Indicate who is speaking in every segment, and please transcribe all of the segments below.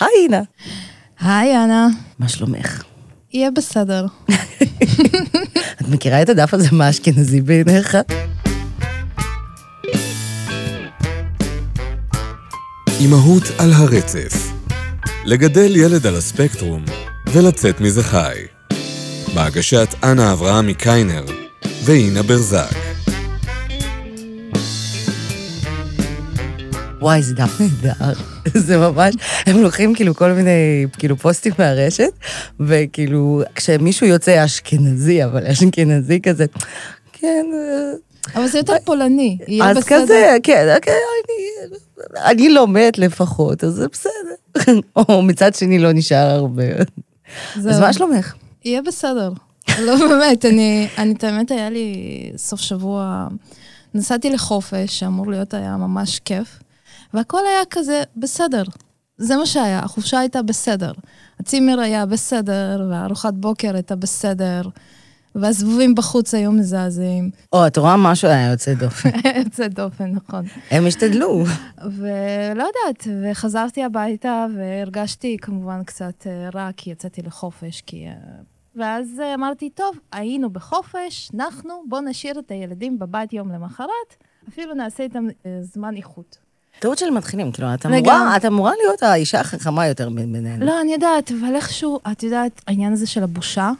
Speaker 1: היי, אינה.
Speaker 2: היי, אנה.
Speaker 1: מה שלומך?
Speaker 2: יהיה בסדר.
Speaker 1: את מכירה את הדף הזה, מה אשכנזי בעיניך?
Speaker 3: אימהות על הרצף. לגדל ילד על הספקטרום ולצאת מזה חי. בהגשת אנה אברהמי קיינר ואינה ברזק.
Speaker 1: וואי, זה דף נהדר. זה ממש, הם לוקחים כאילו כל מיני, כאילו פוסטים מהרשת, וכאילו, כשמישהו יוצא אשכנזי, אבל אשכנזי כזה, כן, אה,
Speaker 2: אבל זה יותר פולני, יהיה
Speaker 1: אז
Speaker 2: בסדר.
Speaker 1: כזה, כן, כן, אני, אני לא מת לפחות, אז זה בסדר. או מצד שני לא נשאר הרבה.
Speaker 2: זהו.
Speaker 1: אז מה שלומך?
Speaker 2: יהיה בסדר. לא, באמת, אני, אני, את האמת, היה לי סוף שבוע, נסעתי לחופש, שאמור להיות היה ממש כיף, והכל היה כזה בסדר. זה מה שהיה, החופשה הייתה בסדר. הצימר היה בסדר, והארוחת בוקר הייתה בסדר, והזבובים בחוץ היו מזעזעים.
Speaker 1: או, את רואה משהו היה יוצא דופן.
Speaker 2: יוצא דופן, נכון.
Speaker 1: הם השתדלו.
Speaker 2: ולא יודעת, וחזרתי הביתה והרגשתי כמובן קצת אה, רע, כי יצאתי לחופש, כי... אה, ואז אה, אמרתי, טוב, היינו בחופש, אנחנו, בואו נשאיר את הילדים בבית יום למחרת, אפילו נעשה איתם אה, זמן איכות.
Speaker 1: טעות של מתחילים, כאילו, את. אמורה, את אמורה להיות האישה החכמה יותר בינינו.
Speaker 2: לא, אני יודעת, אבל איכשהו, את יודעת, העניין הזה של הבושה,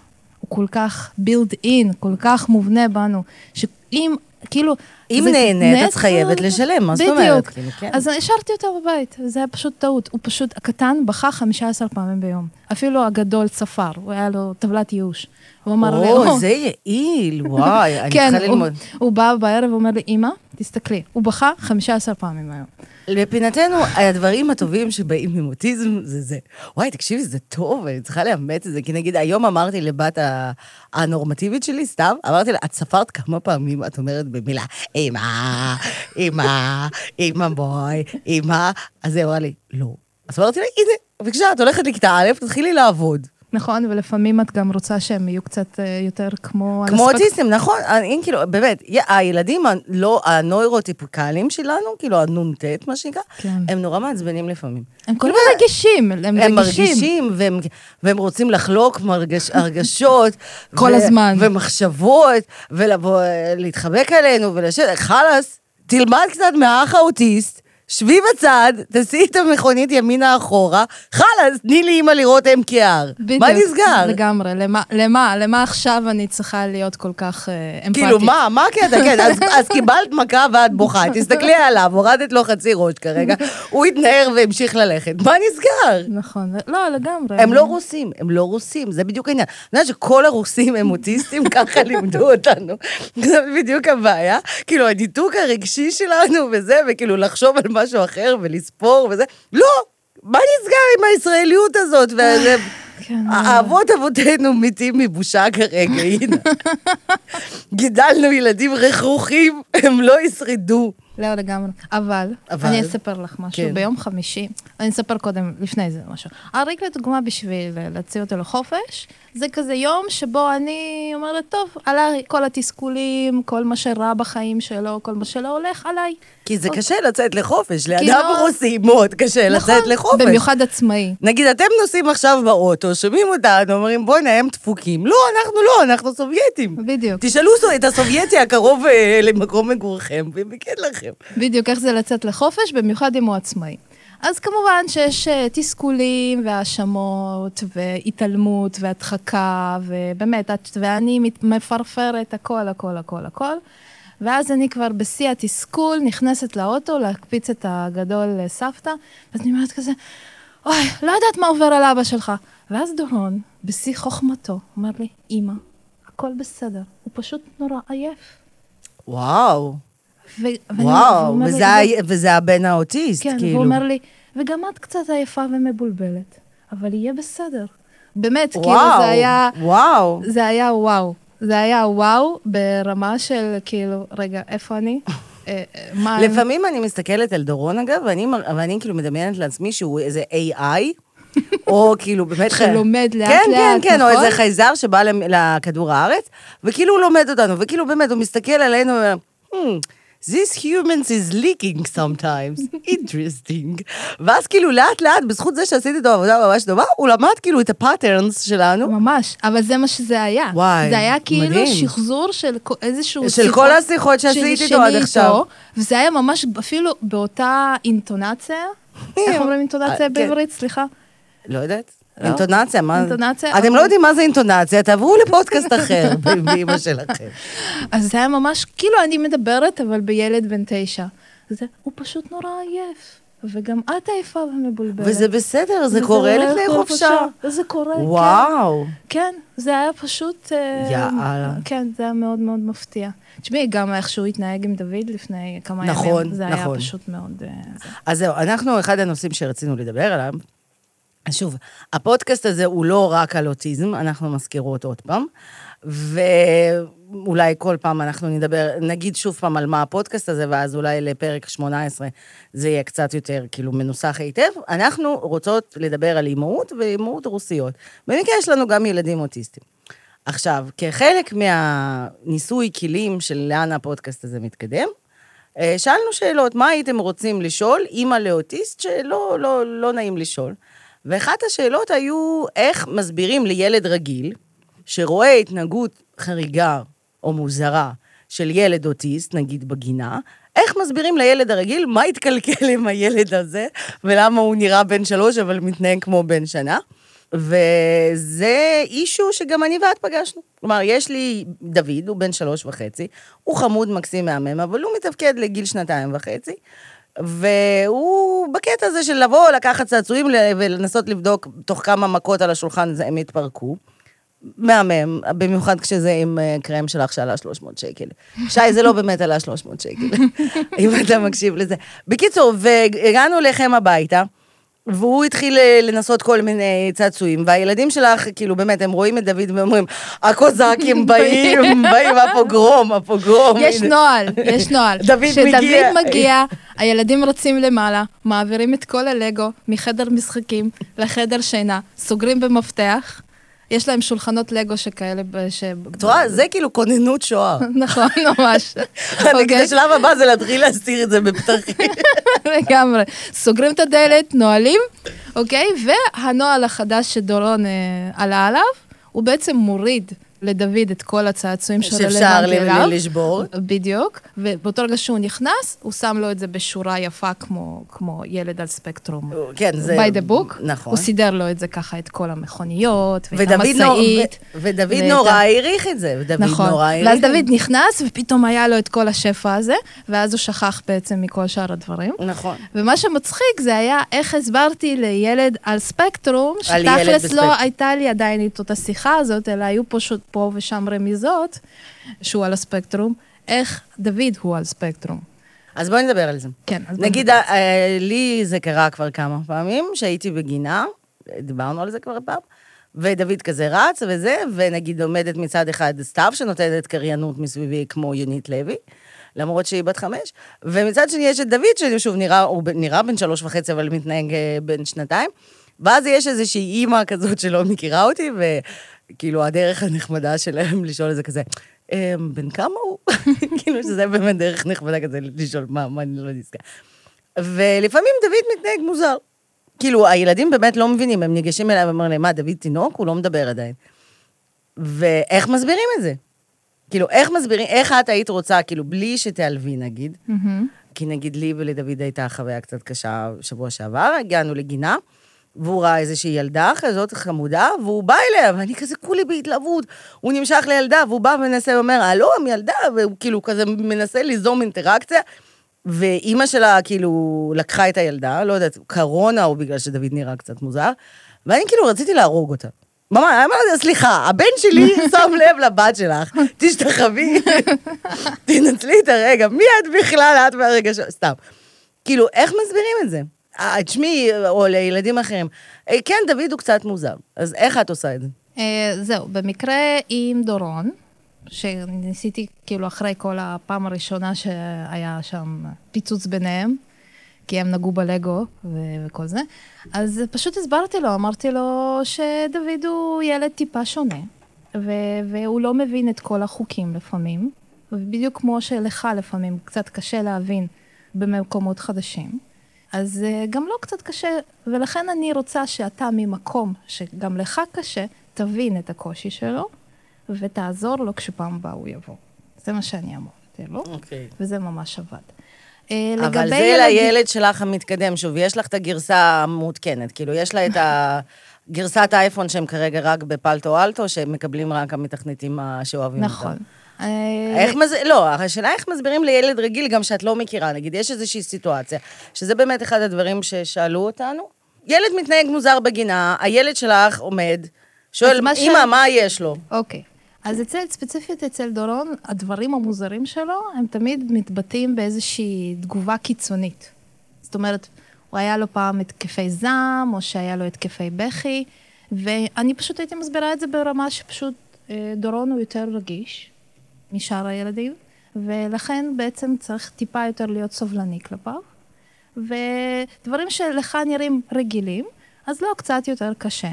Speaker 2: הוא כל כך build in, כל כך מובנה בנו, שאם, כאילו...
Speaker 1: אם נהנית, את חייבת לשלם, מה זאת אומרת?
Speaker 2: בדיוק.
Speaker 1: כאילו, כן.
Speaker 2: אז השארתי אותו בבית, זה היה פשוט טעות. הוא פשוט, הקטן בכה 15 פעמים ביום. אפילו הגדול ספר, הוא היה לו טבלת ייאוש. הוא אמר לי,
Speaker 1: או, זה יעיל, וואי, אני
Speaker 2: כן,
Speaker 1: צריכה ללמוד.
Speaker 2: הוא בא בערב ואומר לי, אמא, תסתכלי, הוא בכה 15 פעמים היום.
Speaker 1: לפינתנו, הדברים הטובים שבאים עם אוטיזם זה זה. וואי, תקשיבי, זה טוב, אני צריכה לאמץ את זה. כי נגיד, היום אמרתי לבת הנורמטיבית שלי, סתם, אמרתי לה, את ספרת כמה פעמים את אומרת במילה, אמא, אמא, אמא בואי, אמא. אז היא אמרה לי, לא. אז אמרתי לה, הנה, בבקשה, את הולכת לכיתה א', תתחילי לעבוד.
Speaker 2: נכון, ולפעמים את גם רוצה שהם יהיו קצת אה, יותר כמו...
Speaker 1: כמו
Speaker 2: הספק-
Speaker 1: אוטיסטים, נכון, אני כאילו, באמת, הילדים הלא, הנוירוטיפיקליים שלנו, כאילו הנ"ט, מה שנקרא,
Speaker 2: כן.
Speaker 1: הם נורא מעצבנים לפעמים.
Speaker 2: הם כל הזמן רגישים, הם
Speaker 1: הם
Speaker 2: רגישים.
Speaker 1: מרגישים, והם, והם רוצים לחלוק מרגש, הרגשות.
Speaker 2: כל הזמן.
Speaker 1: ומחשבות, ולבוא, להתחבק עלינו ולשבת, חלאס, תלמד קצת מהאח האוטיסט. שבי בצד, תעשי את המכונית ימינה אחורה, חלאס, תני לי אימא לראות MKR.
Speaker 2: בדיוק,
Speaker 1: מה נסגר?
Speaker 2: לגמרי, למה, למה, למה עכשיו אני צריכה להיות כל כך אה, אמפתית?
Speaker 1: כאילו, מה, מה הקטע? כן, אז, אז קיבלת מכה ואת בוכה, תסתכלי עליו, הורדת לו חצי ראש כרגע, הוא התנער והמשיך ללכת, מה נסגר?
Speaker 2: נכון, לא, לגמרי.
Speaker 1: הם לא רוסים, הם לא רוסים, זה בדיוק העניין. אני יודעת שכל הרוסים הם אוטיסטים, ככה לימדו אותנו. זה בדיוק הבעיה. כאילו, הניתוק הרגשי שלנו וזה, וכאילו לחשוב על משהו אחר ולספור וזה, לא! מה נסגר עם הישראליות הזאת? וזה...
Speaker 2: כן,
Speaker 1: האבות אבותינו מתים מבושה כרגע, הנה. גידלנו ילדים רכרוכים, הם לא ישרדו.
Speaker 2: לא, לגמרי. אבל,
Speaker 1: אבל?
Speaker 2: אני אספר לך משהו.
Speaker 1: כן.
Speaker 2: ביום חמישי, אני אספר קודם, לפני זה משהו. רק לדוגמה, בשביל להוציא אותו לחופש, זה כזה יום שבו אני אומרת, טוב, עליי כל התסכולים, כל מה שרע בחיים שלו, כל מה שלא הולך, עליי.
Speaker 1: כי זה קשה לצאת לחופש, לאדם
Speaker 2: לא-
Speaker 1: רוסי מאוד קשה לצאת
Speaker 2: נכון,
Speaker 1: לחופש.
Speaker 2: במיוחד עצמאי.
Speaker 1: נגיד, אתם נוסעים עכשיו באוטו, שומעים אותנו, אומרים, בוא'נה, הם דפוקים. לא, אנחנו לא, אנחנו סובייטים.
Speaker 2: בדיוק.
Speaker 1: תשאלו את הסובייטי הקרוב אה, למקום מגורכם, והם יגיד לכם.
Speaker 2: בדיוק איך זה לצאת לחופש, במיוחד אם הוא עצמאי. אז כמובן שיש אה, תסכולים והאשמות והתעלמות והדחקה, ובאמת, את- ואני מפרפרת הכל, הכל, הכל, הכל. ואז אני כבר בשיא התסכול, נכנסת לאוטו להקפיץ את הגדול לסבתא, ואז אני אומרת כזה, אוי, לא יודעת מה עובר על אבא שלך. ואז דורון, בשיא חוכמתו, אומר לי, אמא, הכל בסדר, הוא פשוט נורא עייף.
Speaker 1: וואו,
Speaker 2: ו-
Speaker 1: וואו,
Speaker 2: אומר לי,
Speaker 1: וזה ה- וזה הבן האוטיסט,
Speaker 2: כן,
Speaker 1: כאילו.
Speaker 2: והוא אומר לי, וגם את קצת עייפה ומבולבלת, אבל יהיה בסדר. באמת, כאילו,
Speaker 1: וואו,
Speaker 2: זה היה,
Speaker 1: וואו.
Speaker 2: זה היה וואו. זה היה וואו ברמה של כאילו, רגע, איפה אני? אה, אה, מה...
Speaker 1: לפעמים אני מסתכלת על דורון, אגב, ואני, ואני כאילו מדמיינת לעצמי שהוא איזה AI, או כאילו באמת...
Speaker 2: שלומד לאט
Speaker 1: כן, כן, כן, או
Speaker 2: נכון?
Speaker 1: איזה חייזר שבא לכדור הארץ, וכאילו הוא לומד אותנו, וכאילו באמת, הוא מסתכל עלינו, ואומר, "Hmm, This humans is leaking sometimes, interesting. ואז כאילו לאט לאט, בזכות זה שעשיתי איתו עבודה ממש טובה, הוא למד כאילו את ה patterns שלנו.
Speaker 2: ממש, אבל זה מה שזה היה.
Speaker 1: וואי,
Speaker 2: זה היה כאילו
Speaker 1: מדהים.
Speaker 2: שחזור של איזשהו
Speaker 1: של כל השיחות שעשיתי איתו עד עכשיו.
Speaker 2: וזה היה ממש אפילו באותה אינטונציה. איך אומרים
Speaker 1: אה,
Speaker 2: אינטונציה
Speaker 1: כן.
Speaker 2: בעברית? סליחה.
Speaker 1: לא יודעת.
Speaker 2: לא?
Speaker 1: אינטונציה, מה?
Speaker 2: אינטונציה,
Speaker 1: אתם לא יודעים מה זה אינטונציה, תעברו לפודקאסט אחר, באמא שלכם.
Speaker 2: אז זה היה ממש, כאילו אני מדברת, אבל בילד בן תשע. זה, הוא פשוט נורא עייף. וגם את עייפה ומבולבלת.
Speaker 1: וזה בסדר, זה קורה
Speaker 2: לא
Speaker 1: לפני
Speaker 2: יכול
Speaker 1: חופשה.
Speaker 2: וזה קורה, כן.
Speaker 1: וואו.
Speaker 2: כן, זה היה פשוט... אה,
Speaker 1: יאללה.
Speaker 2: כן, זה היה מאוד מאוד מפתיע. תשמעי, גם איך שהוא התנהג עם דוד לפני כמה
Speaker 1: נכון,
Speaker 2: ימים. זה
Speaker 1: נכון.
Speaker 2: היה פשוט מאוד... אה, זה.
Speaker 1: אז זהו, אנחנו, אחד הנושאים שרצינו לדבר עליו, שוב, הפודקאסט הזה הוא לא רק על אוטיזם, אנחנו מזכירות עוד פעם, ואולי כל פעם אנחנו נדבר, נגיד שוב פעם על מה הפודקאסט הזה, ואז אולי לפרק 18 זה יהיה קצת יותר כאילו מנוסח היטב. אנחנו רוצות לדבר על אימהות ואימהות רוסיות. במקרה יש לנו גם ילדים אוטיסטים. עכשיו, כחלק מהניסוי כלים של לאן הפודקאסט הזה מתקדם, אה, שאלנו שאלות, מה הייתם רוצים לשאול אימא לאוטיסט שלא לא, לא נעים לשאול? ואחת השאלות היו, איך מסבירים לילד רגיל, שרואה התנהגות חריגה או מוזרה של ילד אוטיסט, נגיד בגינה, איך מסבירים לילד הרגיל מה התקלקל עם הילד הזה, ולמה הוא נראה בן שלוש אבל מתנהג כמו בן שנה? וזה אישו שגם אני ואת פגשנו. כלומר, יש לי דוד, הוא בן שלוש וחצי, הוא חמוד, מקסים, מהמם, אבל הוא מתפקד לגיל שנתיים וחצי, והוא בקטע הזה של לבוא, לקחת צעצועים ולנסות לבדוק תוך כמה מכות על השולחן הם יתפרקו. מהמם, במיוחד כשזה עם אה, קרם שלך שעלה 300 שקל. שי, זה לא באמת עלה 300 שקל, אם אתה מקשיב לזה. בקיצור, והגענו אליכם הביתה, והוא התחיל אה, לנסות כל מיני צעצועים, והילדים שלך, כאילו, באמת, הם רואים את דוד ואומרים, הקוזקים באים, באים, הפוגרום, הפוגרום.
Speaker 2: יש
Speaker 1: הנה."
Speaker 2: נוהל, יש נוהל.
Speaker 1: דוד מגיע.
Speaker 2: כשדוד מגיע, הילדים רצים למעלה, מעבירים את כל הלגו מחדר משחקים לחדר שינה, סוגרים במפתח. יש להם שולחנות לגו שכאלה, ש...
Speaker 1: את רואה, זה כאילו כוננות שואה.
Speaker 2: נכון, ממש.
Speaker 1: אני,
Speaker 2: אוקיי?
Speaker 1: השלב הבא זה להתחיל להסתיר את זה בפתחים.
Speaker 2: לגמרי. סוגרים את הדלת, נועלים, אוקיי? והנוהל החדש שדורון אה, עלה עליו, הוא בעצם מוריד לדוד את כל הצעצועים
Speaker 1: שאפשר
Speaker 2: שרלוונטי
Speaker 1: ל-
Speaker 2: אליו.
Speaker 1: לשבור.
Speaker 2: בדיוק, ובאותו רגע שהוא נכנס, הוא שם לו את זה בשורה יפה כמו, כמו ילד על ספקטרום.
Speaker 1: כן, זה...
Speaker 2: by the book.
Speaker 1: נכון.
Speaker 2: הוא סידר לו את זה ככה, את כל המכוניות, ואת
Speaker 1: ודוד נור-
Speaker 2: המשאית.
Speaker 1: ו- ודוד
Speaker 2: ואת
Speaker 1: נורא העריך את זה, ודוד
Speaker 2: נכון.
Speaker 1: נורא העריך
Speaker 2: ואז
Speaker 1: את זה.
Speaker 2: דוד נכנס, ופתאום היה לו את כל השפע הזה, ואז הוא שכח בעצם מכל שאר הדברים.
Speaker 1: נכון.
Speaker 2: ומה שמצחיק זה היה איך הסברתי לילד על ספקטרום, שתכלס. לא הייתה לי עדיין איתו את השיחה הזאת, אלא היו פשוט פה ושם רמיזות שהוא על הספקטרום, איך דוד הוא על ספקטרום.
Speaker 1: אז בואי נדבר על זה.
Speaker 2: כן, אז בוא
Speaker 1: נגיד, אה, לי זה קרה כבר כמה פעמים, שהייתי בגינה, דיברנו על זה כבר פעם, ודוד כזה רץ וזה, ונגיד עומדת מצד אחד סתיו, שנותנת קריינות מסביבי כמו יונית לוי, למרות שהיא בת חמש, ומצד שני יש את דוד, ששוב נראה, הוא נראה בן שלוש וחצי, אבל מתנהג אה, בן שנתיים, ואז יש איזושהי אימא כזאת שלא מכירה אותי, וכאילו הדרך הנחמדה שלהם לשאול את זה כזה, "אמ, בן כמה הוא? כאילו שזה באמת דרך נחמדה כזה לשאול מה, מה אני לא נזכר. ולפעמים דוד מתנהג מוזר. כאילו, הילדים באמת לא מבינים, הם ניגשים אליי ואומרים להם, מה, דוד תינוק? הוא לא מדבר עדיין. ואיך מסבירים את זה? כאילו, איך מסבירים, איך את היית רוצה, כאילו, בלי שתיעלבי נגיד. כי נגיד לי ולדוד הייתה חוויה קצת קשה שבוע שעבר, הגענו לגינה, והוא ראה איזושהי ילדה כזאת חמודה, והוא בא אליה, ואני כזה כולי בהתלהבות. הוא נמשך לילדה, והוא בא ומנסה, ואומר, הלו, הם ילדה, והוא כאילו כזה מנסה ליזום אינטראקציה, ואימא שלה כאילו לקחה את הילדה, לא יודעת, קורונה או בגלל שדוד נראה קצת מוזר, ואני כאילו רציתי להרוג אותה. ממש, אמרתי, סליחה, הבן שלי שם לב לבת שלך, תשתחווי, תנצלי את הרגע, מי את בכלל, את והרגע ש... סתם. כאילו, איך מסבירים את זה? אה, תשמעי, או לילדים אחרים. אה, כן, דוד הוא קצת מוזר, אז איך את עושה את זה?
Speaker 2: אה, זהו, במקרה עם דורון, שניסיתי, כאילו, אחרי כל הפעם הראשונה שהיה שם פיצוץ ביניהם, כי הם נגעו בלגו וכל זה, אז פשוט הסברתי לו, אמרתי לו שדוד הוא ילד טיפה שונה, והוא לא מבין את כל החוקים לפעמים, ובדיוק כמו שלך לפעמים קצת קשה להבין במקומות חדשים, אז אה, גם לא קצת קשה, ולכן אני רוצה שאתה ממקום שגם לך קשה, תבין את הקושי שלו, ותעזור לו כשפעם הבאה הוא יבוא. זה מה שאני אמרתי לו,
Speaker 1: אוקיי.
Speaker 2: וזה ממש עבד. אה,
Speaker 1: אבל זה
Speaker 2: ילדים-
Speaker 1: לילד שלך המתקדם. שוב, יש לך את הגרסה המעודכנת. כאילו, יש לה את ה... גרסת האייפון שהם כרגע רק בפלטו אלטו, שמקבלים רק המתכנתים שאוהבים אותם.
Speaker 2: נכון. אה,
Speaker 1: איך מז... לא, השאלה איך מסבירים לילד רגיל גם שאת לא מכירה. נגיד, יש איזושהי סיטואציה, שזה באמת אחד הדברים ששאלו אותנו. ילד מתנהג מוזר בגינה, הילד שלך עומד, שואל, אמא, מה יש לו?
Speaker 2: אוקיי. אז אצל, ספציפית אצל דורון, הדברים המוזרים שלו, הם תמיד מתבטאים באיזושהי תגובה קיצונית. זאת אומרת, הוא היה לו פעם התקפי זעם, או שהיה לו התקפי בכי, ואני פשוט הייתי מסבירה את זה ברמה שפשוט אה, דורון הוא יותר רגיש משאר הילדים, ולכן בעצם צריך טיפה יותר להיות סובלני כלפיו. ודברים שלך נראים רגילים, אז לא קצת יותר קשה,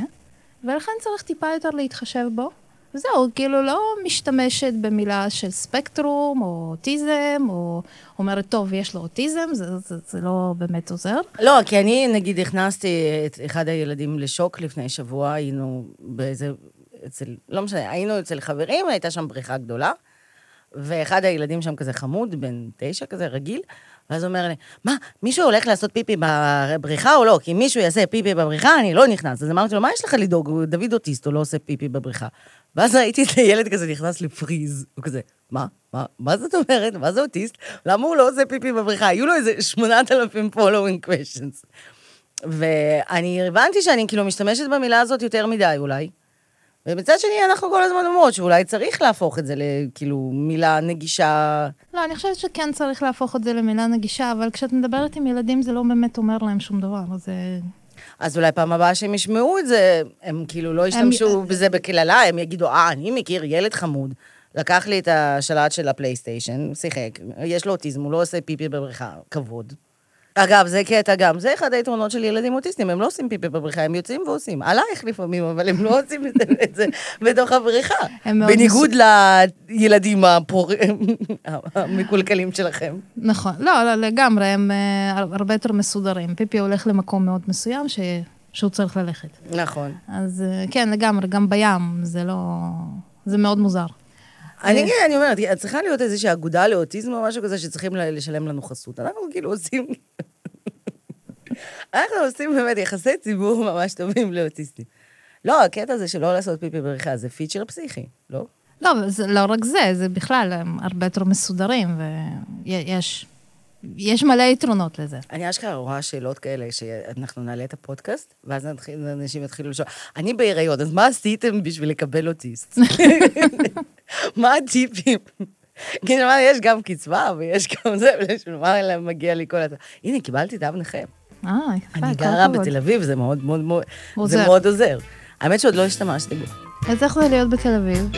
Speaker 2: ולכן צריך טיפה יותר להתחשב בו. וזהו, כאילו לא משתמשת במילה של ספקטרום, או אוטיזם, או אומרת, טוב, יש לו אוטיזם, זה, זה, זה לא באמת עוזר.
Speaker 1: לא, כי אני, נגיד, הכנסתי את אחד הילדים לשוק לפני שבוע, היינו באיזה... אצל... לא משנה, היינו אצל חברים, הייתה שם בריכה גדולה, ואחד הילדים שם כזה חמוד, בן תשע כזה, רגיל, ואז הוא אומר לי, מה, מישהו הולך לעשות פיפי בבריכה או לא? כי אם מישהו יעשה פיפי בבריכה, אני לא נכנס. אז אמרתי לו, מה יש לך לדאוג? דוד אוטיסט, הוא לא עושה פיפי בבריכה. ואז ראיתי את הילד כזה נכנס לפריז, הוא כזה, מה? מה, מה זאת אומרת? מה זה אוטיסט? למה הוא לא עושה פיפי בבריכה? היו לו איזה 8,000 following questions. ואני הבנתי שאני כאילו משתמשת במילה הזאת יותר מדי אולי. ומצד שני, אנחנו כל הזמן אומרות שאולי צריך להפוך את זה לכאילו מילה נגישה.
Speaker 2: לא, אני חושבת שכן צריך להפוך את זה למילה נגישה, אבל כשאת מדברת עם ילדים זה לא באמת אומר להם שום דבר, אז זה...
Speaker 1: אז אולי פעם הבאה שהם ישמעו את זה, הם כאילו לא ישתמשו בזה בקללה, הם יגידו, אה, אני מכיר ילד חמוד, לקח לי את השלט של הפלייסטיישן, שיחק, יש לו אוטיזם, הוא לא עושה פיפי בבריכה, כבוד. אגב, זה קטע גם, זה אחד היתרונות של ילדים אוטיסטים, הם לא עושים פיפי בבריכה, הם יוצאים ועושים. עלייך לפעמים, אבל הם לא עושים את זה- בתוך הבריכה. בניגוד לילדים המקולקלים שלכם.
Speaker 2: נכון. לא, לא, לגמרי, הם אה, הרבה יותר מסודרים. פיפי הולך למקום מאוד מסוים ש... שהוא צריך ללכת.
Speaker 1: נכון.
Speaker 2: אז אה, כן, לגמרי, גם בים, זה לא... זה מאוד מוזר.
Speaker 1: אני כן, אני אומרת, צריכה להיות איזושהי אגודה לאוטיזם או משהו כזה שצריכים לשלם לנו חסות. אנחנו כאילו עושים... אנחנו עושים באמת יחסי ציבור ממש טובים לאוטיסטים. לא, הקטע הזה של לא לעשות פיפי בריכה, זה פיצ'ר פסיכי, לא?
Speaker 2: לא, זה לא רק זה, זה בכלל, הם הרבה יותר מסודרים, ויש יש מלא יתרונות לזה.
Speaker 1: אני אשכרה רואה שאלות כאלה, שאנחנו נעלה את הפודקאסט, ואז אנשים יתחילו לשאול, אני בהיריון, אז מה עשיתם בשביל לקבל אוטיסט? מה הטיפים? כאילו, מה, יש גם קצבה ויש גם זה, בשביל מה מגיע לי כל ה... הנה, קיבלתי תו נכה.
Speaker 2: אה, יפה,
Speaker 1: אני גרה. בתל אביב, זה מאוד מאוד מאוד... זה
Speaker 2: עוזר.
Speaker 1: מאוד עוזר. האמת שעוד לא השתמשתי בו.
Speaker 2: אז איך זה להיות בתל אביב?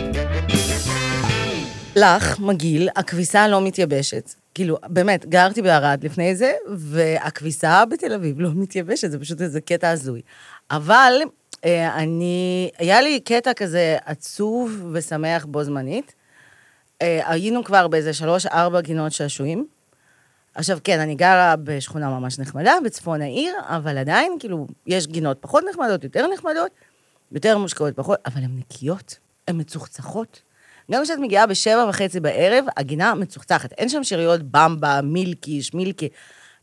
Speaker 1: לך, מגעיל, הכביסה לא מתייבשת. כאילו, באמת, גרתי בערד לפני זה, והכביסה בתל אביב לא מתייבשת, זה פשוט איזה קטע הזוי. אבל אה, אני, היה לי קטע כזה עצוב ושמח בו זמנית. אה, היינו כבר באיזה שלוש-ארבע גינות שעשועים. עכשיו, כן, אני גרה בשכונה ממש נחמדה, בצפון העיר, אבל עדיין, כאילו, יש גינות פחות נחמדות, יותר נחמדות, יותר מושקעות פחות, אבל הן נקיות, הן מצוחצחות. גם כשאת מגיעה בשבע וחצי בערב, הגינה מצוחצחת. אין שם שאריות במבה, מילקי, שמילקי,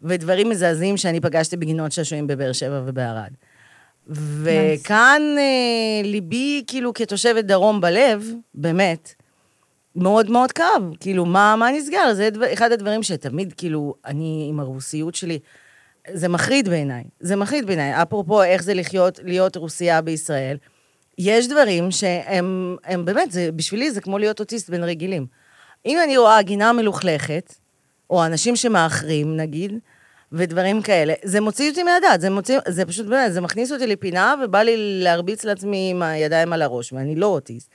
Speaker 1: ודברים מזעזעים שאני פגשתי בגינות שעשועים בבאר שבע ובערד. וכאן אה, ליבי, כאילו, כתושבת דרום בלב, באמת, מאוד מאוד כאב. כאילו, מה, מה נסגר? זה דבר, אחד הדברים שתמיד, כאילו, אני עם הרוסיות שלי, זה מחריד בעיניי. זה מחריד בעיניי. אפרופו איך זה לחיות, להיות רוסייה בישראל, יש דברים שהם הם באמת, זה, בשבילי זה כמו להיות אוטיסט בין רגילים. אם אני רואה גינה מלוכלכת, או אנשים שמאחרים, נגיד, ודברים כאלה, זה מוציא אותי מהדעת, זה מוציא, זה פשוט באמת, זה מכניס אותי לפינה, ובא לי להרביץ לעצמי עם הידיים על הראש, ואני לא אוטיסט.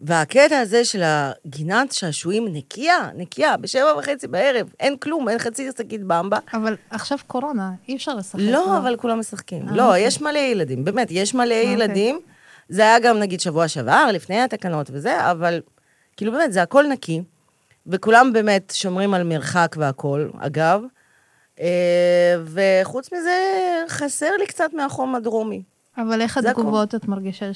Speaker 1: והקטע הזה של הגינת שעשועים נקייה, נקייה, בשבע וחצי בערב, אין כלום, אין חצי שקית במבה.
Speaker 2: אבל עכשיו קורונה, אי אפשר לשחק.
Speaker 1: לא, אבל כולם משחקים.
Speaker 2: אה,
Speaker 1: לא,
Speaker 2: אוקיי.
Speaker 1: יש מלא ילדים, באמת, יש מלא
Speaker 2: אוקיי.
Speaker 1: ילדים. זה היה גם, נגיד, שבוע שעבר, לפני התקנות וזה, אבל כאילו, באמת, זה הכל נקי. וכולם באמת שומרים על מרחק והכול, אגב. אה, וחוץ מזה, חסר לי קצת מהחום הדרומי.
Speaker 2: אבל איך
Speaker 1: זה הכל.
Speaker 2: התגובות את מרגישה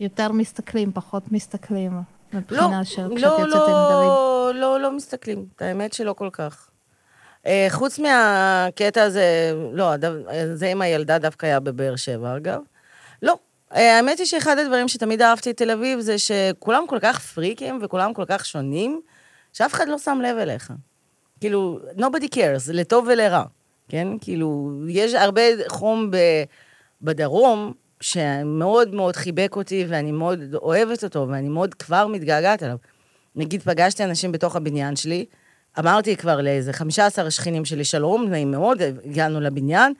Speaker 2: שיותר מסתכלים, פחות מסתכלים, מבחינה של כשאת
Speaker 1: לא,
Speaker 2: יוצאת עם דוד?
Speaker 1: לא, לא, לא מסתכלים. את האמת שלא כל כך. אה, חוץ מהקטע הזה, לא, הדו- זה עם הילדה דווקא היה בבאר שבע, אגב. לא. אה, האמת היא שאחד הדברים שתמיד אהבתי את תל אביב זה שכולם כל כך פריקים וכולם כל כך שונים, שאף אחד לא שם לב אליך. כאילו, nobody cares, לטוב ולרע, כן? כאילו, יש הרבה חום ב, בדרום, שמאוד מאוד חיבק אותי, ואני מאוד אוהבת אותו, ואני מאוד כבר מתגעגעת אליו. נגיד, פגשתי אנשים בתוך הבניין שלי, אמרתי כבר לאיזה 15 שכנים שלי, שלום, נעים מאוד, הגענו לבניין,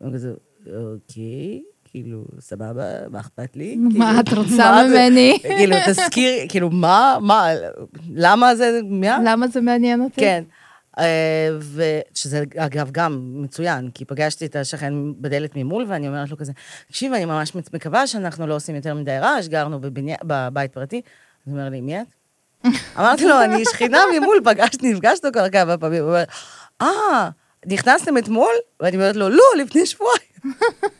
Speaker 1: וכזה, אוקיי, כאילו, סבבה, מה אכפת לי?
Speaker 2: מה
Speaker 1: כאילו,
Speaker 2: את רוצה ממני?
Speaker 1: כאילו, תזכיר, כאילו, מה, מה, למה זה, מה?
Speaker 2: למה זה מעניין אותי?
Speaker 1: כן. אה, ושזה, אגב, גם מצוין, כי פגשתי את השכן בדלת ממול, ואני אומרת לו כזה, תקשיב, אני ממש מקווה שאנחנו לא עושים יותר מדי רעש, גרנו בבני... בבית פרטי. הוא אומר לי, מי את? אמרתי לו, אני שכינה ממול, פגשתי, נפגשנו כבר כמה פעמים. הוא אומר, אה, נכנסתם אתמול? ואני אומרת לו, לא, לפני שבועיים.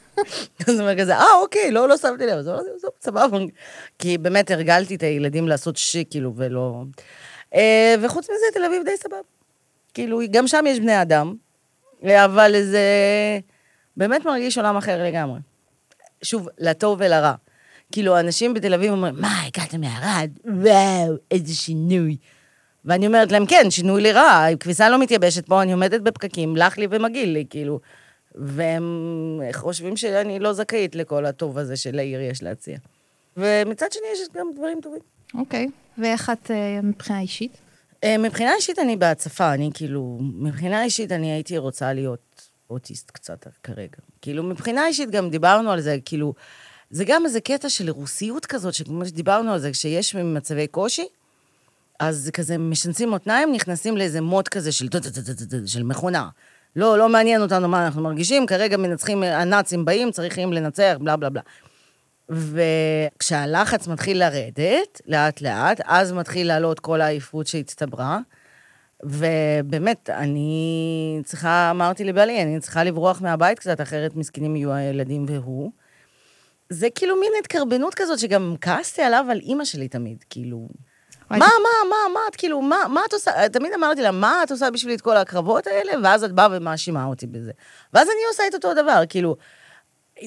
Speaker 1: אז הוא אומר כזה, אה, אוקיי, לא, לא שמתי לב. אז אמרתי, "טוב, סבבה. כי באמת הרגלתי את הילדים לעשות שיק, כאילו, ולא... אה, וחוץ מזה, תל אביב די סבבה. כאילו, גם שם יש בני אדם, אבל זה באמת מרגיש עולם אחר לגמרי. שוב, לטוב ולרע. כאילו, אנשים בתל אביב אומרים, מה, הגעת מערד? וואו, איזה שינוי. ואני אומרת להם, כן, שינוי לרעה, כביסה לא מתייבשת פה, אני עומדת בפקקים, לח לי ומגעיל לי, כאילו. והם חושבים שאני לא זכאית לכל הטוב הזה שלעיר יש להציע. ומצד שני, יש גם דברים טובים.
Speaker 2: אוקיי. ואיך את אה, מבחינה אישית?
Speaker 1: אה, מבחינה אישית אני בהצפה, אני כאילו, מבחינה אישית אני הייתי רוצה להיות אוטיסט קצת כרגע. כאילו, מבחינה אישית גם דיברנו על זה, כאילו, זה גם איזה קטע של רוסיות כזאת, שכמו שדיברנו על זה, כשיש מצבי קושי, אז זה כזה משנסים מותניים, נכנסים לאיזה מוט כזה של, של מכונה. לא, לא מעניין אותנו מה אנחנו מרגישים, כרגע מנצחים, הנאצים באים, צריכים לנצח, בלה בלה בלה. וכשהלחץ מתחיל לרדת, לאט-לאט, אז מתחיל לעלות כל העייפות שהצטברה. ובאמת, אני צריכה, אמרתי לבעלי, אני צריכה לברוח מהבית קצת, אחרת מסכנים יהיו הילדים והוא. זה כאילו מין התקרבנות כזאת, שגם כעסתי עליו, על אימא שלי תמיד, כאילו... מה, מה, מה, מה את כאילו, מה, מה את עושה? תמיד אמרתי לה, מה את עושה בשבילי את כל הקרבות האלה? ואז את באה ומאשימה אותי בזה. ואז אני עושה את אותו דבר, כאילו,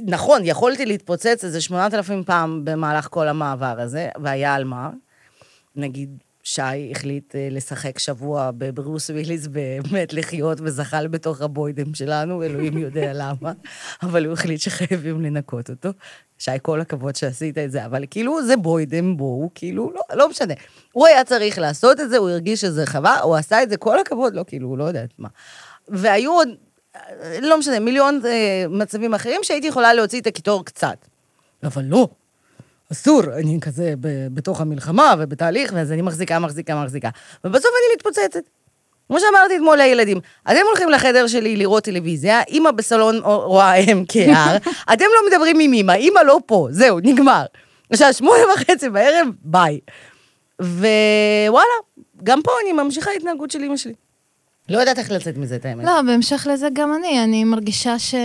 Speaker 1: נכון, יכולתי להתפוצץ איזה 8,000 פעם במהלך כל המעבר הזה, והיה על מה. נגיד, שי החליט אה, לשחק שבוע בברוס וויליס באמת לחיות וזחל בתוך הבוידם שלנו, אלוהים יודע למה, אבל הוא החליט שחייבים לנקות אותו. שי, כל הכבוד שעשית את זה, אבל כאילו זה בוידם, בואו, כאילו, לא, לא משנה. הוא היה צריך לעשות את זה, הוא הרגיש שזה חווה, הוא עשה את זה, כל הכבוד, לא, כאילו, לא יודעת מה. והיו עוד, אה, לא משנה, מיליון אה, מצבים אחרים שהייתי יכולה להוציא את הקיטור קצת. אבל לא, אסור, אני כזה ב- בתוך המלחמה ובתהליך, ואז אני מחזיקה, מחזיקה, מחזיקה. ובסוף אני מתפוצצת. כמו שאמרתי אתמול לילדים, אתם הולכים לחדר שלי לראות טלוויזיה, אמא בסלון רואה כהר, אתם לא מדברים עם אמא, אמא לא פה, זהו, נגמר. עכשיו, שמונה וחצי בערב, ביי. ווואלה, גם פה אני ממשיכה התנהגות של אמא שלי. לא יודעת איך לצאת מזה, את האמת.
Speaker 2: לא, בהמשך לזה גם אני, אני מרגישה ש...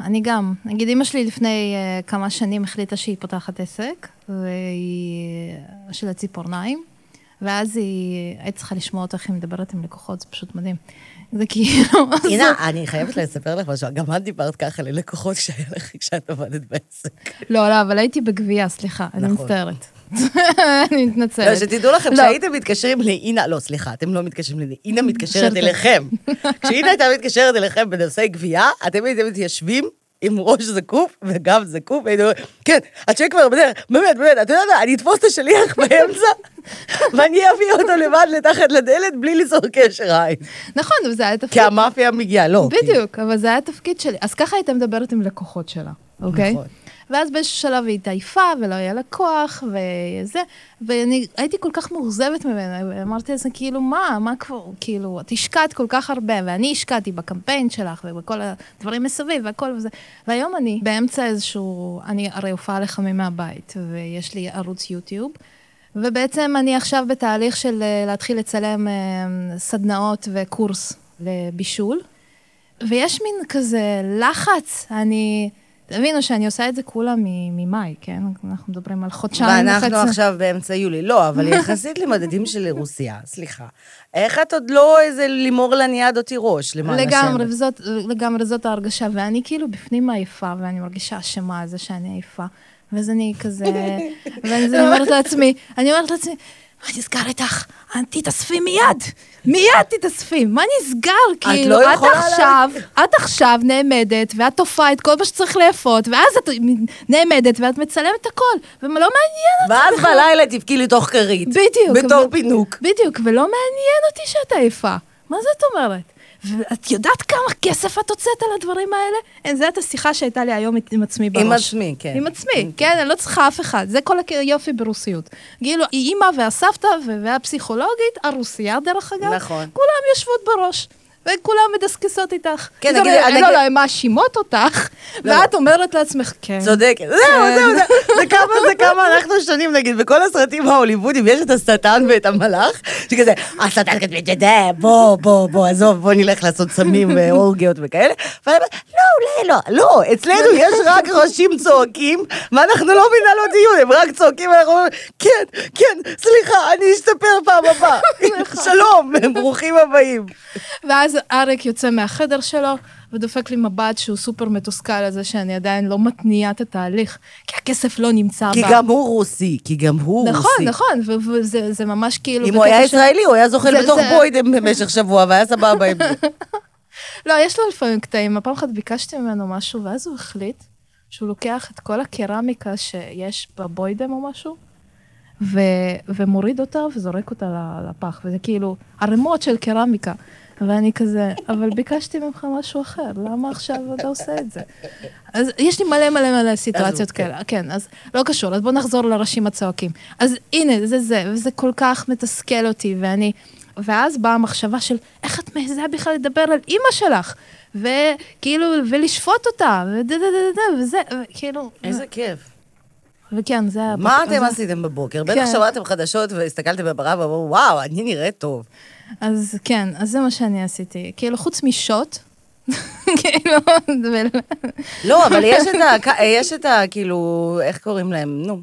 Speaker 2: אני גם. נגיד, אמא שלי לפני uh, כמה שנים החליטה שהיא פותחת עסק, והיא... של הציפורניים, ואז היא... היית צריכה לשמוע אותה איך היא מדברת עם לקוחות, זה פשוט מדהים. זה כאילו...
Speaker 1: הנה, אני חייבת לספר לך משהו, גם את דיברת ככה ללקוחות כשהיה לך, כשאת עבדת בעסק.
Speaker 2: לא, לא, אבל הייתי בגבייה, סליחה, אני
Speaker 1: נכון.
Speaker 2: מצטערת. אני
Speaker 1: לא,
Speaker 2: מתנצלת.
Speaker 1: שתדעו לכם,
Speaker 2: לא.
Speaker 1: כשהייתם מתקשרים לאינה, לא, סליחה, אתם לא מתקשרים לאינה, אינה מתקשרת. אליכם. כשאינה הייתה מתקשרת אליכם בנושאי גבייה, אתם הייתם מתיישבים עם ראש זקוף וגב זקוף, והייתם אומרים, כן, הצ'ק כבר בדרך, באמת, באמת, אתה יודע, אני אתפוס את השליח באמצע, ואני אביא אותו לבד לתחת לדלת בלי ליצור קשר עין.
Speaker 2: נכון, אבל זה היה תפקיד.
Speaker 1: כי המאפיה מגיעה, לא.
Speaker 2: בדיוק, אבל זה היה התפקיד שלי. אז ככה הייתה מדברת עם לקוחות שלה, אוקיי?
Speaker 1: נכון.
Speaker 2: ואז באיזשהו שלב היא התעייפה, ולא היה לה כוח, וזה, ואני הייתי כל כך מאוכזבת ממנה, ואמרתי לזה, כאילו, מה, מה כבר, כאילו, את השקעת כל כך הרבה, ואני השקעתי בקמפיין שלך, ובכל הדברים מסביב, והכל וזה. והיום אני באמצע איזשהו, אני הרי הופעה לחמים מהבית, ויש לי ערוץ יוטיוב, ובעצם אני עכשיו בתהליך של אה, להתחיל לצלם אה, סדנאות וקורס לבישול, ויש מין כזה לחץ, אני... תבינו שאני עושה את זה כולה ממאי, כן? אנחנו מדברים על חודשיים וחצי.
Speaker 1: ואנחנו עכשיו באמצע יולי. לא, אבל יחסית למדדים של רוסיה, סליחה. איך את עוד לא איזה לימור לניאד או תירוש, למען השם?
Speaker 2: לגמרי, וזאת, לגמרי זאת ההרגשה, ואני כאילו בפנים עייפה, ואני מרגישה אשמה על זה שאני עייפה. ואז אני כזה, ואז אני אומרת לעצמי, אני אומרת לעצמי, מה נסגר איתך? תתאספי מיד, מיד תתאספי, מה נסגר? כאילו,
Speaker 1: לא
Speaker 2: את עכשיו, את עכשיו נעמדת, ואת תופעה את כל מה שצריך לאפות, ואז את נעמדת ואת מצלמת הכל, ולא מעניין אותי
Speaker 1: ואז
Speaker 2: בכלל.
Speaker 1: בלילה תבכי לי תוך כרית.
Speaker 2: בדיוק.
Speaker 1: בתור
Speaker 2: אבל-
Speaker 1: פינוק.
Speaker 2: בדיוק, ולא מעניין אותי שאת עייפה. מה זאת אומרת? ואת יודעת כמה כסף את הוצאת על הדברים האלה? אין, זו הייתה שיחה שהייתה לי היום עם עצמי בראש.
Speaker 1: עם עצמי, כן.
Speaker 2: עם עצמי, כן, אני לא צריכה אף אחד. זה כל היופי ברוסיות. כאילו, אימא והסבתא והפסיכולוגית, הרוסייה דרך אגב,
Speaker 1: נכון.
Speaker 2: כולם יושבות בראש. וכולם מדסקסות איתך.
Speaker 1: כן, נגיד-
Speaker 2: לא, לא, הן מאשימות אותך, ואת אומרת לעצמך, כן.
Speaker 1: צודקת. זהו, זהו, זהו. זה כמה, זה כמה אנחנו שונים, נגיד, בכל הסרטים ההוליוודיים יש את השטן ואת המלאך, שכזה, השטן כזה, בוא, בוא, בוא, עזוב, בוא נלך לעשות סמים ואורגיות וכאלה. ואני אומרת, לא, אולי לא, לא, אצלנו יש רק ראשים צועקים, ואנחנו לא מנהלות דיון, הם רק צועקים, ואנחנו אומרים, כן, כן, סליחה, אני אשתפר פעם הבאה. שלום, ברוכים הבאים.
Speaker 2: ואז אריק יוצא מהחדר שלו, ודופק לי מבט שהוא סופר מתוסכל על זה שאני עדיין לא מתניעה את התהליך, כי הכסף לא נמצא
Speaker 1: כי
Speaker 2: בה.
Speaker 1: גם הוא רוסי, כי גם הוא רוסי.
Speaker 2: נכון, נכון, וזה זה ממש כאילו...
Speaker 1: אם הוא היה
Speaker 2: של-
Speaker 1: ישראלי, הוא היה זוכל
Speaker 2: זה-
Speaker 1: בתוך
Speaker 2: זה-
Speaker 1: בוידם במשך שבוע, והיה סבבה עם זה.
Speaker 2: לא, יש לו לפעמים קטעים. פעם אחת ביקשתי ממנו משהו, ואז הוא החליט שהוא לוקח את כל הקרמיקה שיש בבוידם או משהו, ו- ומוריד אותה וזורק אותה לפח, וזה כאילו ערימות של קרמיקה. ואני כזה, אבל ביקשתי ממך משהו אחר, למה עכשיו אתה עושה את זה? אז יש לי מלא מלא מלא סיטואציות. כאלה, כן, אז לא קשור, אז בואו נחזור לראשים הצועקים. אז הנה, זה זה, וזה כל כך מתסכל אותי, ואני... ואז באה המחשבה של איך את מעיזה בכלל לדבר על אימא שלך, וכאילו, ולשפוט אותה, ודדדדד, וזה, כאילו...
Speaker 1: איזה כיף.
Speaker 2: וכן, זה היה...
Speaker 1: מה אתם עשיתם בבוקר? בטח
Speaker 2: כן.
Speaker 1: שמעתם חדשות והסתכלתם בברק ואמרו, וואו, אני נראית טוב.
Speaker 2: אז כן, אז זה מה שאני עשיתי. כאילו, חוץ משוט, כאילו,
Speaker 1: לא, אבל יש את ה... יש את ה... כאילו, איך קוראים להם? נו.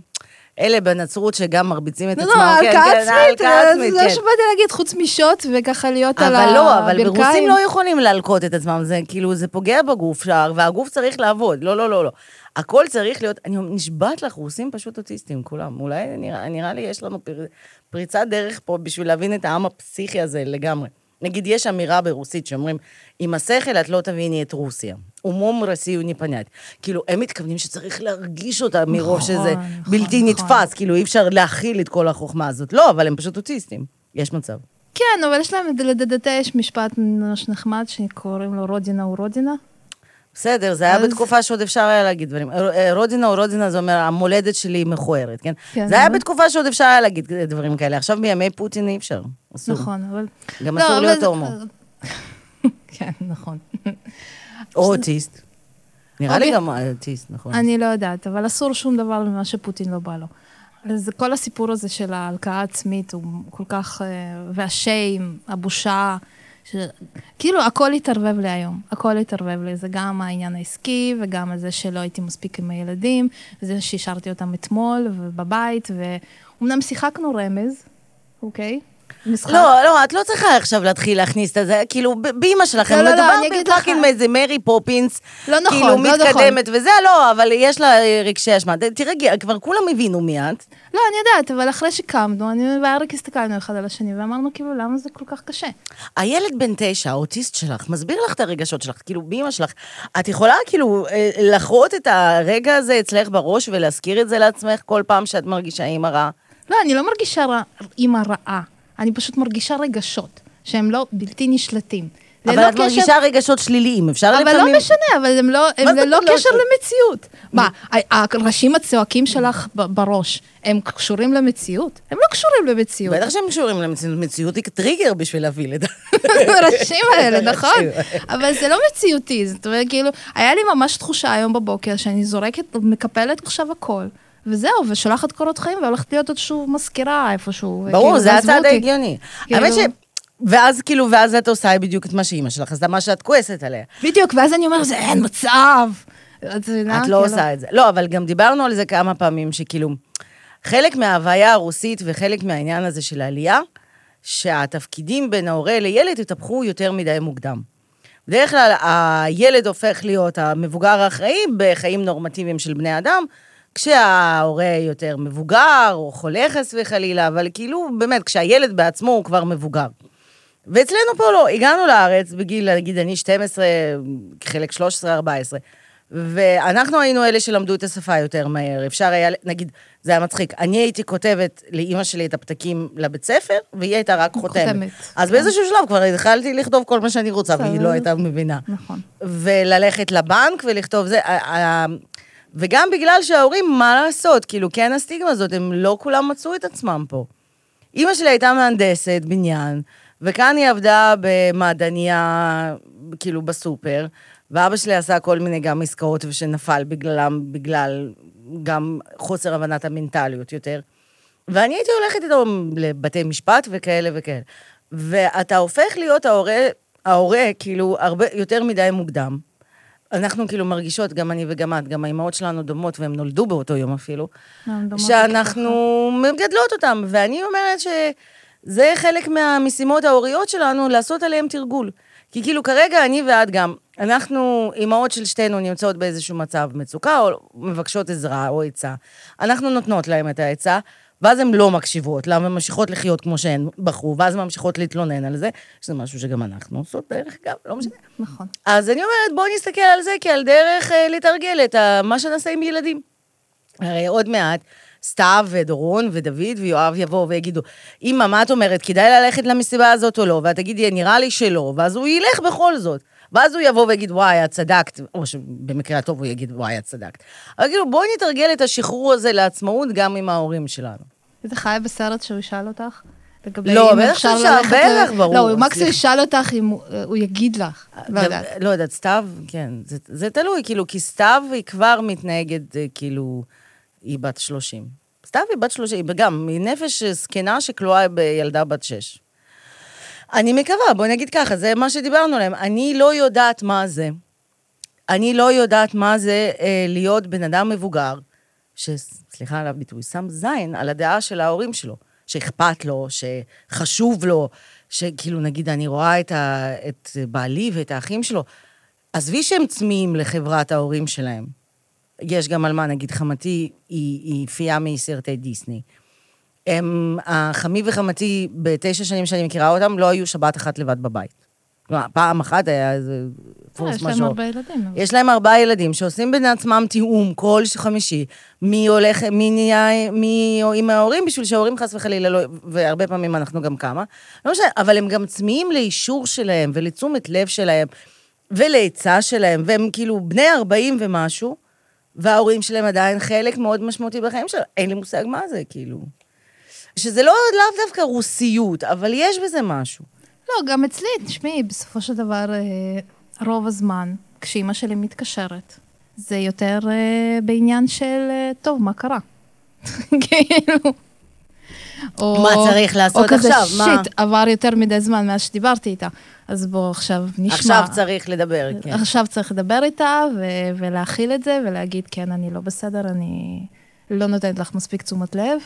Speaker 1: אלה בנצרות שגם מרביצים את
Speaker 2: לא,
Speaker 1: עצמם.
Speaker 2: לא,
Speaker 1: כן,
Speaker 2: הלקאה
Speaker 1: כן,
Speaker 2: עצמית, זה
Speaker 1: עצמית,
Speaker 2: זה
Speaker 1: כן.
Speaker 2: שבאתי להגיד, חוץ משוט וככה להיות על
Speaker 1: אבל
Speaker 2: הברכיים.
Speaker 1: לא, אבל ברוסים לא יכולים להלקות את עצמם, זה כאילו, זה פוגע בגוף שער, והגוף צריך לעבוד. לא, לא, לא, לא. הכל צריך להיות, אני נשבעת לך, רוסים פשוט אוטיסטים, כולם. אולי נראה, נראה לי יש לנו פר, פריצת דרך פה בשביל להבין את העם הפסיכי הזה לגמרי. נגיד, יש אמירה ברוסית שאומרים, עם השכל את לא תביני את רוסיה. אומום רוסי נפנית. כאילו, הם מתכוונים שצריך להרגיש אותה מרוב
Speaker 2: נכון,
Speaker 1: שזה
Speaker 2: נכון,
Speaker 1: בלתי
Speaker 2: נכון.
Speaker 1: נתפס, כאילו, אי אפשר להכיל את כל החוכמה הזאת. לא, אבל הם פשוט אוטיסטים. יש מצב.
Speaker 2: כן, אבל יש להם, לדדתה יש משפט ממש נחמד שקוראים לו רודינה הוא רודינה.
Speaker 1: בסדר, זה היה בתקופה שעוד אפשר היה להגיד דברים. אה, רודינה או רודינה, זה אומר, המולדת שלי מכוערת, כן?
Speaker 2: כן,
Speaker 1: זה היה בתקופה שעוד אפשר היה להגיד דברים כאלה. עכשיו בימי פוטין אי אפשר. אסור.
Speaker 2: נכון, אבל...
Speaker 1: גם
Speaker 2: לא,
Speaker 1: אסור להיות הומו.
Speaker 2: כן, נכון.
Speaker 1: או אוטיסט. נראה לי
Speaker 2: אוקיי.
Speaker 1: גם אוטיסט, נכון.
Speaker 2: אני לא יודעת, אבל אסור שום דבר ממה שפוטין לא בא לו. אז כל הסיפור הזה של ההלקאה העצמית הוא כל כך... אה, וה shame, הבושה. כאילו הכל התערבב לי היום, הכל התערבב לי. זה גם העניין העסקי, וגם זה שלא הייתי מספיק עם הילדים, וזה שהשארתי אותם אתמול ובבית, ואומנם שיחקנו רמז, אוקיי? משחק.
Speaker 1: לא, לא, את לא צריכה עכשיו להתחיל להכניס את זה, כאילו, ב- באמא שלכם,
Speaker 2: לא, לא, לא,
Speaker 1: מדובר
Speaker 2: לך.
Speaker 1: ב fucking מאיזה מרי פופינס,
Speaker 2: לא נכון,
Speaker 1: כאילו,
Speaker 2: לא נכון.
Speaker 1: מתקדמת וזה, לא, אבל יש לה אה, רגשי אשמה. תרגעי, כבר כולם הבינו מי את.
Speaker 2: לא, אני יודעת, אבל אחרי שקמנו, אני ואריק הסתכלנו אחד על השני, ואמרנו כאילו, למה זה כל כך קשה?
Speaker 1: הילד בן תשע, האוטיסט שלך, מסביר לך את הרגשות שלך, כאילו, באמא שלך. את יכולה כאילו אה, לחרות את הרגע הזה אצלך בראש ולהזכיר את זה לעצמך כל פעם שאת מרגישה אימא רעה?
Speaker 2: לא, אני לא מרגישה רע, אימא רעה. אני פשוט מרגישה רגשות, שהם לא בלתי נשלטים.
Speaker 1: אבל
Speaker 2: ללא
Speaker 1: את מרגישה רגשות שליליים, אפשר
Speaker 2: אבל
Speaker 1: לפעמים...
Speaker 2: לא משנה, אבל הם לא, הם ללא
Speaker 1: לא
Speaker 2: קשר
Speaker 1: משנה?
Speaker 2: למציאות. מה, הראשים הצועקים שלך בראש, הם קשורים למציאות? הם לא קשורים למציאות.
Speaker 1: בטח שהם קשורים למציאות, מציאות היא טריגר בשביל את זה.
Speaker 2: הראשים האלה, נכון? אבל זה לא מציאותי, זאת אומרת, כאילו, היה לי ממש תחושה היום בבוקר שאני זורקת, מקפלת עכשיו הכל, וזהו, ושולחת קורות חיים והולכת להיות עוד שוב מזכירה איפשהו.
Speaker 1: ברור,
Speaker 2: כאילו,
Speaker 1: זה הצעד. ההגיוני.
Speaker 2: כאילו-
Speaker 1: האמת ש... ואז כאילו, ואז את עושה בדיוק את מה שאימא שלך עשתה, מה שאת כועסת עליה.
Speaker 2: בדיוק, ואז אני אומרת, זה אין מצב. את מבינה?
Speaker 1: את לא
Speaker 2: כאילו-
Speaker 1: עושה את זה. לא, אבל גם דיברנו על זה כמה פעמים, שכאילו, חלק מההוויה הרוסית וחלק מהעניין הזה של העלייה, שהתפקידים בין ההורה לילד התהפכו יותר מדי מוקדם. בדרך כלל הילד הופך להיות המבוגר האחראי בחיים נורמטיביים של בני אדם, כשההורה יותר מבוגר, או חולה חס וחלילה, אבל כאילו, באמת, כשהילד בעצמו הוא כבר מבוגר. ואצלנו פה לא, הגענו לארץ בגיל, נגיד, אני 12, חלק 13-14, ואנחנו היינו אלה שלמדו את השפה יותר מהר. אפשר היה, נגיד, זה היה מצחיק, אני הייתי כותבת לאימא שלי את הפתקים לבית ספר, והיא הייתה רק חותמת.
Speaker 2: חותמת,
Speaker 1: אז
Speaker 2: כן.
Speaker 1: באיזשהו שלב כבר התחלתי לכתוב כל מה שאני רוצה, והיא. לא הייתה מבינה.
Speaker 2: נכון.
Speaker 1: וללכת לבנק ולכתוב זה. וגם בגלל שההורים, מה לעשות, כאילו, כן הסטיגמה הזאת, הם לא כולם מצאו את עצמם פה. אימא שלי הייתה מהנדסת בניין, וכאן היא עבדה במעדניה, כאילו, בסופר, ואבא שלי עשה כל מיני גם עסקאות שנפל בגללם, בגלל גם חוסר הבנת המנטליות יותר. ואני הייתי הולכת איתו לבתי משפט וכאלה וכאלה. ואתה הופך להיות ההורה, ההורה, כאילו, הרבה, יותר מדי מוקדם. אנחנו כאילו מרגישות, גם אני וגם את, גם האימהות שלנו דומות, והן נולדו באותו יום אפילו, שאנחנו מגדלות אותם. ואני אומרת שזה חלק מהמשימות ההוריות שלנו, לעשות עליהם תרגול. כי כאילו כרגע אני ואת גם, אנחנו, אימהות של שתינו נמצאות באיזשהו מצב מצוקה, או מבקשות עזרה או עצה. אנחנו נותנות להם את העצה, ואז הן לא מקשיבות, למה הן ממשיכות לחיות כמו שהן בחרו, ואז ממשיכות להתלונן על זה, שזה משהו שגם אנחנו עושות דרך אגב, לא משנה.
Speaker 2: נכון.
Speaker 1: אז אני אומרת, בואו נסתכל על זה כעל דרך אה, לתרגל את ה- מה שנעשה עם ילדים. הרי עוד מעט, סתיו ודורון ודוד ויואב יבואו ויגידו, אמא, מה את אומרת, כדאי ללכת למסיבה הזאת או לא? ואת תגידי, נראה לי שלא, ואז הוא ילך בכל זאת. ואז הוא יבוא ויגיד, וואי, את צדקת, או שבמקרה הטוב הוא יגיד, וואי, את צדקת. אבל כאילו, בואי נתרגל את השחרור הזה לעצמאות גם עם ההורים שלנו.
Speaker 2: זה חיה בסרט שהוא ישאל אותך? לגבי
Speaker 1: לא,
Speaker 2: אם
Speaker 1: בטח
Speaker 2: אפשר ללכת
Speaker 1: בטח,
Speaker 2: ל-
Speaker 1: ברור,
Speaker 2: לא, הוא מקסימום. ישאל אותך אם הוא- יגיד לך. לא יודעת.
Speaker 1: לא יודעת, סתיו, כן, זה, זה תלוי, כאילו, כי סתיו היא כבר מתנהגת, אה, כאילו, היא בת 30. סתיו היא בת 30, וגם, היא נפש זקנה שכלואה בילדה בת 6. אני מקווה, בואי נגיד ככה, זה מה שדיברנו עליהם. אני לא יודעת מה זה. אני לא יודעת מה זה אה, להיות בן אדם מבוגר, שסליחה על הביטוי, שם זין על הדעה של ההורים שלו, שאכפת לו, שחשוב לו, שכאילו, נגיד, אני רואה את, ה, את בעלי ואת האחים שלו, עזבי שהם צמאים לחברת ההורים שלהם. יש גם על מה, נגיד, חמתי היא, היא פייה מסרטי דיסני. הם, החמי וחמתי, בתשע שנים שאני מכירה אותם, לא היו שבת אחת לבד בבית. כלומר, פעם אחת היה איזה
Speaker 2: אה,
Speaker 1: פורס
Speaker 2: יש להם. הרבה ילדים.
Speaker 1: יש להם ארבעה ילדים שעושים בין עצמם תיאום כל חמישי, מי הולך, מי נהיה, מי עם ההורים, בשביל שההורים חס וחלילה לא, והרבה פעמים אנחנו גם כמה. לא משנה, אבל הם גם צמאים לאישור שלהם ולתשומת לב שלהם ולעצה שלהם, והם כאילו בני 40 ומשהו, וההורים שלהם עדיין חלק מאוד משמעותי בחיים שלהם. אין לי מושג מה זה, כאילו. שזה לא לאו דווקא רוסיות, אבל יש בזה משהו.
Speaker 2: לא, גם אצלי, תשמעי, בסופו של דבר, אה, רוב הזמן, כשאימא שלי מתקשרת, זה יותר אה, בעניין של, אה, טוב, מה קרה? כאילו... או,
Speaker 1: מה צריך לעשות
Speaker 2: או כזה,
Speaker 1: עכשיו?
Speaker 2: שיט, עבר יותר מדי זמן מאז שדיברתי איתה, אז בוא עכשיו נשמע.
Speaker 1: עכשיו צריך לדבר, כן.
Speaker 2: עכשיו צריך לדבר איתה ו- ולהכיל את זה ולהגיד, כן, אני לא בסדר, אני לא נותנת לך מספיק תשומת לב.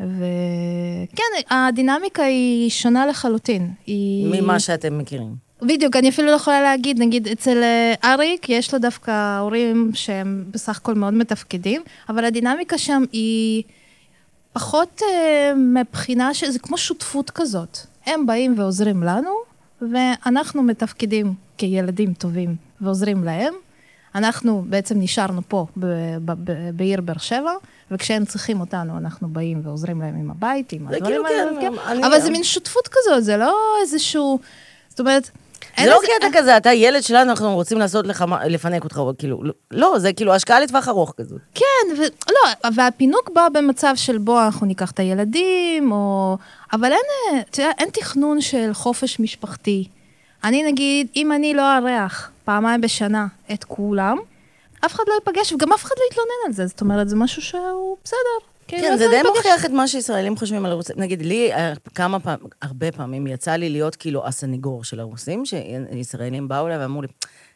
Speaker 2: וכן, הדינמיקה היא שונה לחלוטין. היא...
Speaker 1: ממה שאתם מכירים.
Speaker 2: בדיוק, אני אפילו לא יכולה להגיד, נגיד, אצל אה, אריק יש לו דווקא הורים שהם בסך הכל מאוד מתפקדים, אבל הדינמיקה שם היא פחות אה, מבחינה שזה כמו שותפות כזאת. הם באים ועוזרים לנו, ואנחנו מתפקדים כילדים טובים ועוזרים להם. אנחנו בעצם נשארנו פה בעיר באר שבע, וכשהם צריכים אותנו, אנחנו באים ועוזרים להם עם הבית, עם הדברים
Speaker 1: כאילו,
Speaker 2: האלה.
Speaker 1: כן,
Speaker 2: כן. אבל זה מין שותפות כזאת, זה לא איזשהו... זאת אומרת...
Speaker 1: זה לא קטע כזה, אתה ילד שלנו, אנחנו רוצים לעשות לך, לפנק אותך, או כאילו, לא- זה כאילו השקעה לטווח ארוך כזאת.
Speaker 2: כן, ו... לא, והפינוק בא במצב של בוא, אנחנו ניקח את הילדים, או... אבל אין, אה, אתה יודע, אין תכנון של חופש משפחתי. אני נגיד, אם אני לא אארח פעמיים בשנה את כולם, אף אחד לא ייפגש, וגם אף אחד לא יתלונן על זה. זאת אומרת, זה משהו שהוא בסדר. כאילו,
Speaker 1: כן, זה די. מוכיח את מה שישראלים חושבים על הרוסים. נגיד, לי אה, כמה פעמים, הרבה פעמים יצא לי להיות כאילו הסניגור של הרוסים, שישראלים באו אליי ואמרו לי,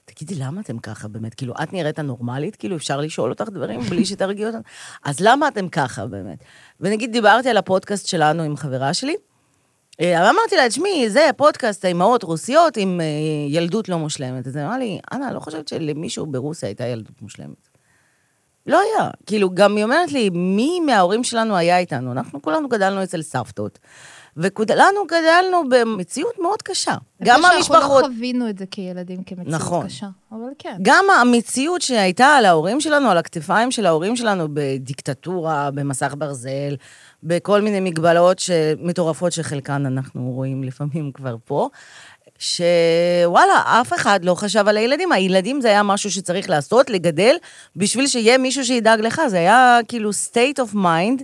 Speaker 1: תגידי, למה אתם ככה באמת? כאילו, את נראית הנורמלית, כאילו, אפשר לשאול אותך דברים בלי שתרגיעי אותנו? אז למה אתם ככה באמת? ונגיד, דיברתי על הפודקאסט שלנו עם חברה שלי, אמרתי לה, תשמעי, זה פודקאסט האימהות רוסיות עם אה, ילדות לא מושלמת. אז היא אמרה לי, אנה, לא חושבת שלמישהו ברוסיה הייתה ילדות מושלמת. לא היה. כאילו, גם היא אומרת לי, מי מההורים שלנו היה איתנו? אנחנו כולנו גדלנו אצל סבתות. וכולנו גדלנו במציאות מאוד קשה. גם המשפחות...
Speaker 2: שאנחנו לא חווינו את זה כילדים כמציאות
Speaker 1: נכון.
Speaker 2: קשה. אבל כן.
Speaker 1: גם המציאות שהייתה על ההורים שלנו, על הכתפיים של ההורים שלנו, בדיקטטורה, במסך ברזל, בכל מיני מגבלות. מטורפות שחלקן אנחנו רואים לפעמים כבר פה, שוואלה, אף אחד לא חשב על הילדים. הילדים זה היה משהו שצריך לעשות, לגדל, בשביל שיהיה מישהו שידאג לך. זה היה כאילו state of mind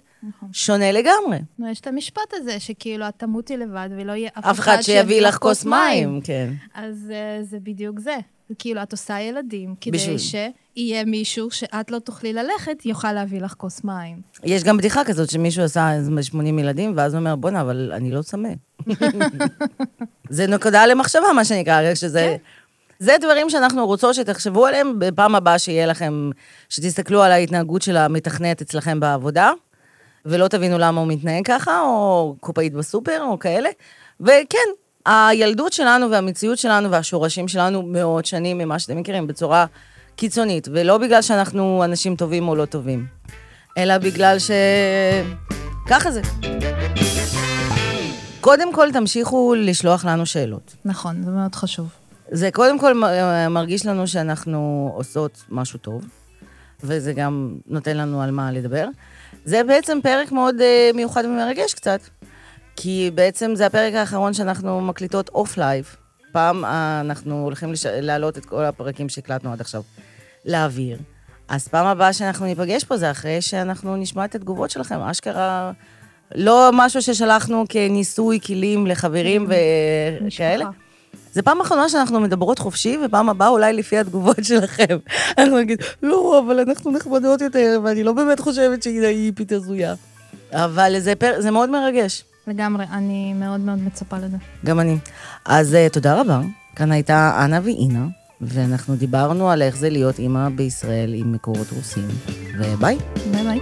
Speaker 1: שונה לגמרי.
Speaker 2: יש את המשפט הזה, שכאילו, את תמותי לבד ולא יהיה אף,
Speaker 1: אף אחד שיביא לך כוס מים, כן.
Speaker 2: אז uh, זה בדיוק זה. כאילו, את עושה ילדים, כדי
Speaker 1: בשביל-
Speaker 2: שיהיה מישהו שאת לא תוכלי ללכת, יוכל להביא לך כוס מים.
Speaker 1: יש גם בדיחה כזאת שמישהו עשה איזה 80 ילדים, ואז הוא אומר, בואנה, אבל אני לא צמא. זה נקודה למחשבה, מה שנקרא, רק שזה...
Speaker 2: כן.
Speaker 1: זה דברים שאנחנו רוצות שתחשבו עליהם בפעם הבאה שיהיה לכם, שתסתכלו על ההתנהגות של המתכנת אצלכם בעבודה, ולא תבינו למה הוא מתנהג ככה, או קופאית בסופר, או כאלה. וכן, הילדות שלנו והמציאות שלנו והשורשים שלנו מאות שנים ממה שאתם מכירים, בצורה קיצונית, ולא בגלל שאנחנו אנשים טובים או לא טובים, אלא בגלל ש... ככה זה. קודם כל, תמשיכו לשלוח לנו שאלות.
Speaker 2: נכון, זה מאוד חשוב.
Speaker 1: זה קודם כל מ- מרגיש לנו שאנחנו עושות משהו טוב, וזה גם נותן לנו על מה לדבר. זה בעצם פרק מאוד אה, מיוחד ומרגש קצת, כי בעצם זה הפרק האחרון שאנחנו מקליטות off live. פעם אה, אנחנו הולכים לש... להעלות את כל הפרקים שהקלטנו עד עכשיו לאוויר. אז פעם הבאה שאנחנו ניפגש פה זה אחרי שאנחנו נשמע את התגובות שלכם. אשכרה, לא משהו ששלחנו כניסוי כלים לחברים וכאלה.
Speaker 2: משפחה.
Speaker 1: זה פעם אחרונה שאנחנו מדברות חופשי, ופעם הבאה אולי לפי התגובות שלכם. אנחנו נגיד, לא, אבל אנחנו נחמדות יותר, ואני לא באמת חושבת שהיא היפית הזויה. אבל זה, פר... זה מאוד מרגש,
Speaker 2: לגמרי, אני מאוד מאוד מצפה לזה.
Speaker 1: גם אני. אז uh, תודה רבה. כאן הייתה אנה ואינה, ואנחנו דיברנו על איך זה להיות אימא בישראל עם מקורות רוסים. וביי.
Speaker 2: ביי ביי.